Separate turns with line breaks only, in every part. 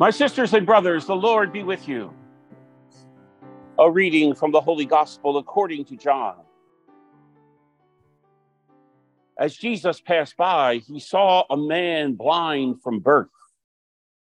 My sisters and brothers, the Lord be with you. A reading from the Holy Gospel according to John. As Jesus passed by, he saw a man blind from birth.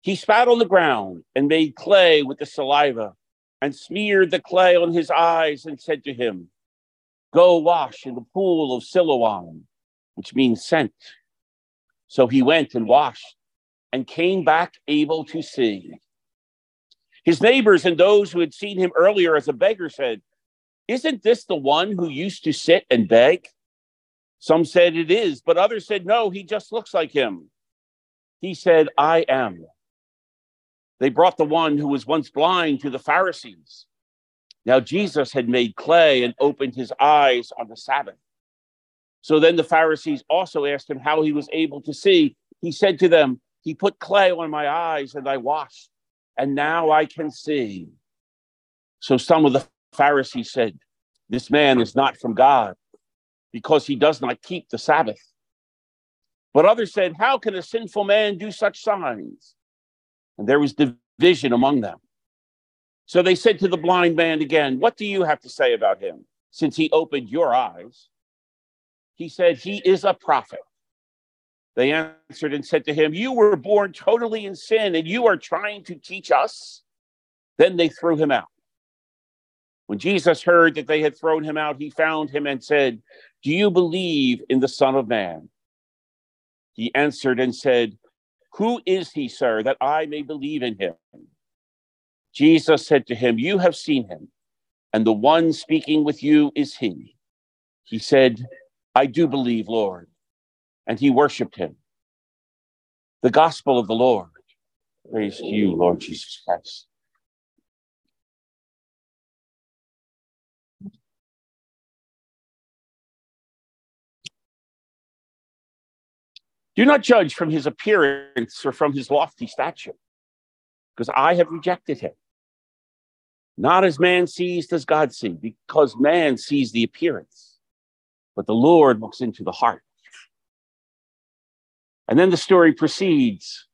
He spat on the ground and made clay with the saliva and smeared the clay on his eyes and said to him, Go wash in the pool of Siloam, which means sent. So he went and washed and came back able to see. His neighbors and those who had seen him earlier as a beggar said, Isn't this the one who used to sit and beg? Some said it is, but others said, No, he just looks like him. He said, I am. They brought the one who was once blind to the Pharisees. Now Jesus had made clay and opened his eyes on the Sabbath. So then the Pharisees also asked him how he was able to see. He said to them, He put clay on my eyes and I washed, and now I can see. So some of the Pharisees said, This man is not from God because he does not keep the Sabbath. But others said, How can a sinful man do such signs? And there was division among them. So they said to the blind man again, What do you have to say about him, since he opened your eyes? He said, He is a prophet. They answered and said to him, You were born totally in sin, and you are trying to teach us? Then they threw him out. When Jesus heard that they had thrown him out, he found him and said, Do you believe in the Son of Man? He answered and said, Who is he, sir, that I may believe in him? Jesus said to him, You have seen him, and the one speaking with you is he. He said, I do believe, Lord. And he worshiped him. The gospel of the Lord. Praise to you, Lord Jesus Christ. Do not judge from his appearance or from his lofty stature, because I have rejected him. Not as man sees does God see, because man sees the appearance, but the Lord looks into the heart. And then the story proceeds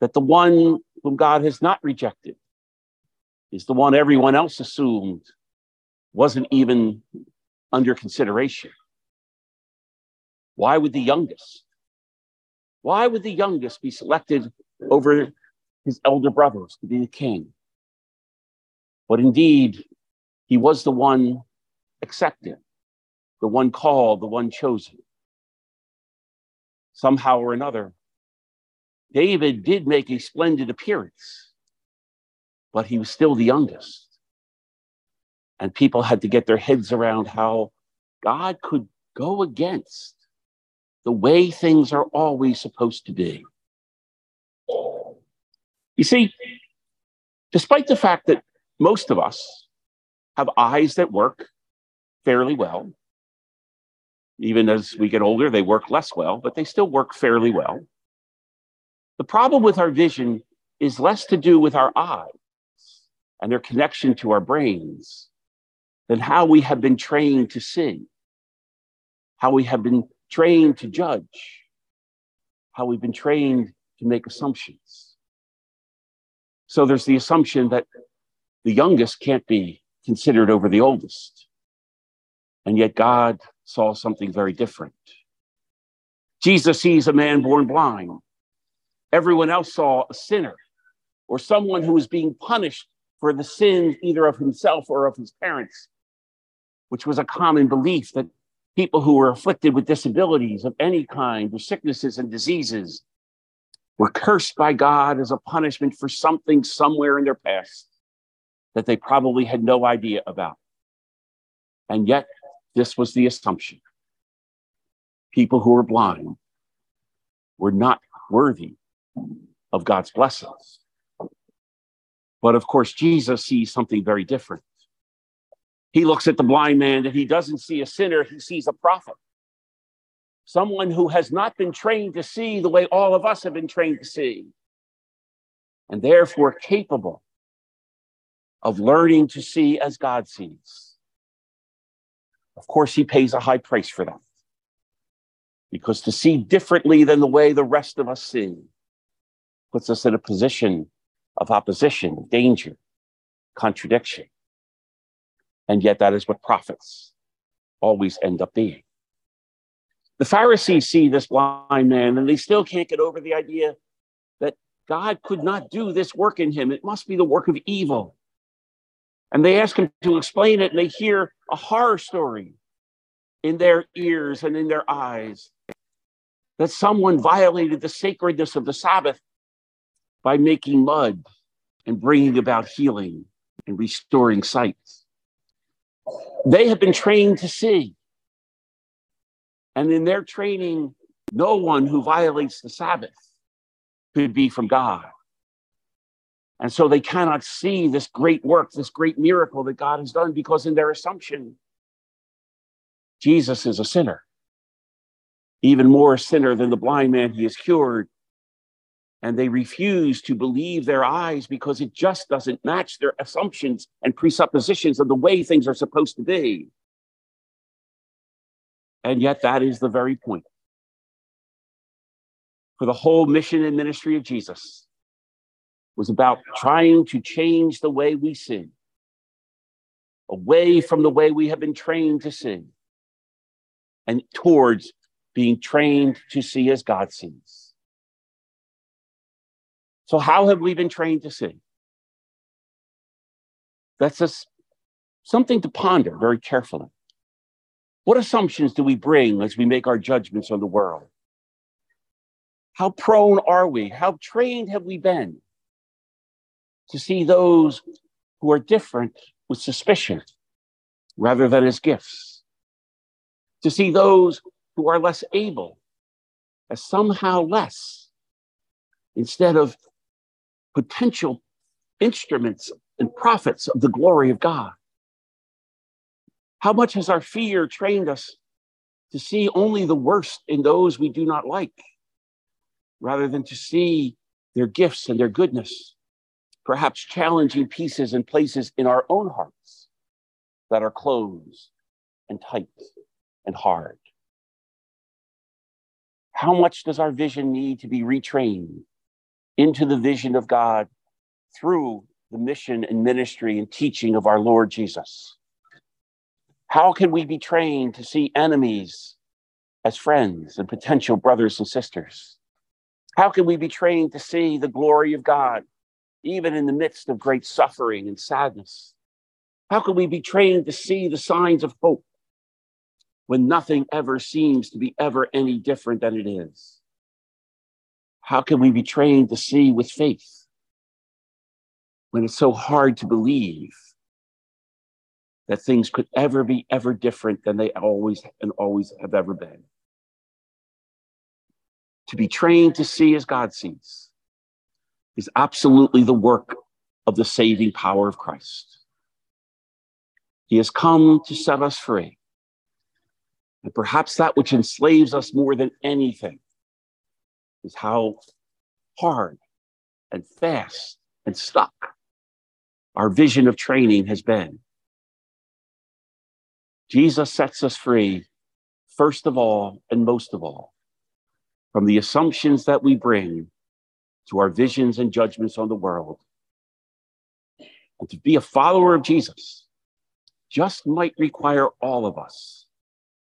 that the one whom God has not rejected is the one everyone else assumed wasn't even under consideration. Why would the youngest? Why would the youngest be selected over his elder brothers to be the king? But indeed, he was the one accepted, the one called, the one chosen. Somehow or another, David did make a splendid appearance, but he was still the youngest. And people had to get their heads around how God could go against the way things are always supposed to be. You see, despite the fact that most of us have eyes that work fairly well, even as we get older, they work less well, but they still work fairly well. The problem with our vision is less to do with our eyes and their connection to our brains than how we have been trained to see, how we have been trained to judge, how we've been trained to make assumptions. So there's the assumption that the youngest can't be considered over the oldest. And yet God saw something very different. Jesus sees a man born blind. Everyone else saw a sinner or someone who was being punished for the sins either of himself or of his parents, which was a common belief that people who were afflicted with disabilities of any kind, or sicknesses and diseases, were cursed by God as a punishment for something somewhere in their past that they probably had no idea about. And yet, this was the assumption. People who were blind were not worthy of God's blessings. But of course, Jesus sees something very different. He looks at the blind man and he doesn't see a sinner, he sees a prophet. Someone who has not been trained to see the way all of us have been trained to see, and therefore capable of learning to see as God sees. Of course, he pays a high price for that. Because to see differently than the way the rest of us see puts us in a position of opposition, danger, contradiction. And yet, that is what prophets always end up being. The Pharisees see this blind man and they still can't get over the idea that God could not do this work in him. It must be the work of evil. And they ask him to explain it, and they hear a horror story in their ears and in their eyes that someone violated the sacredness of the Sabbath by making mud and bringing about healing and restoring sight. They have been trained to see. And in their training, no one who violates the Sabbath could be from God. And so they cannot see this great work, this great miracle that God has done because, in their assumption, Jesus is a sinner, even more a sinner than the blind man he has cured. And they refuse to believe their eyes because it just doesn't match their assumptions and presuppositions of the way things are supposed to be. And yet, that is the very point. For the whole mission and ministry of Jesus was about trying to change the way we see, away from the way we have been trained to see, and towards being trained to see as God sees. So, how have we been trained to see? That's just something to ponder very carefully. What assumptions do we bring as we make our judgments on the world? How prone are we? How trained have we been to see those who are different with suspicion rather than as gifts? To see those who are less able as somehow less instead of potential instruments and prophets of the glory of God? How much has our fear trained us to see only the worst in those we do not like, rather than to see their gifts and their goodness, perhaps challenging pieces and places in our own hearts that are closed and tight and hard? How much does our vision need to be retrained into the vision of God through the mission and ministry and teaching of our Lord Jesus? How can we be trained to see enemies as friends and potential brothers and sisters? How can we be trained to see the glory of God even in the midst of great suffering and sadness? How can we be trained to see the signs of hope when nothing ever seems to be ever any different than it is? How can we be trained to see with faith when it's so hard to believe that things could ever be ever different than they always and always have ever been. To be trained to see as God sees is absolutely the work of the saving power of Christ. He has come to set us free. And perhaps that which enslaves us more than anything is how hard and fast and stuck our vision of training has been. Jesus sets us free, first of all and most of all, from the assumptions that we bring to our visions and judgments on the world. And to be a follower of Jesus just might require all of us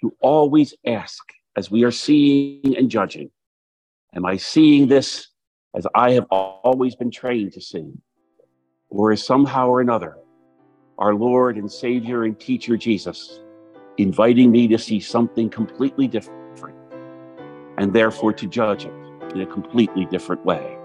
to always ask as we are seeing and judging Am I seeing this as I have always been trained to see? Or is somehow or another our Lord and Savior and teacher Jesus, inviting me to see something completely different and therefore to judge it in a completely different way.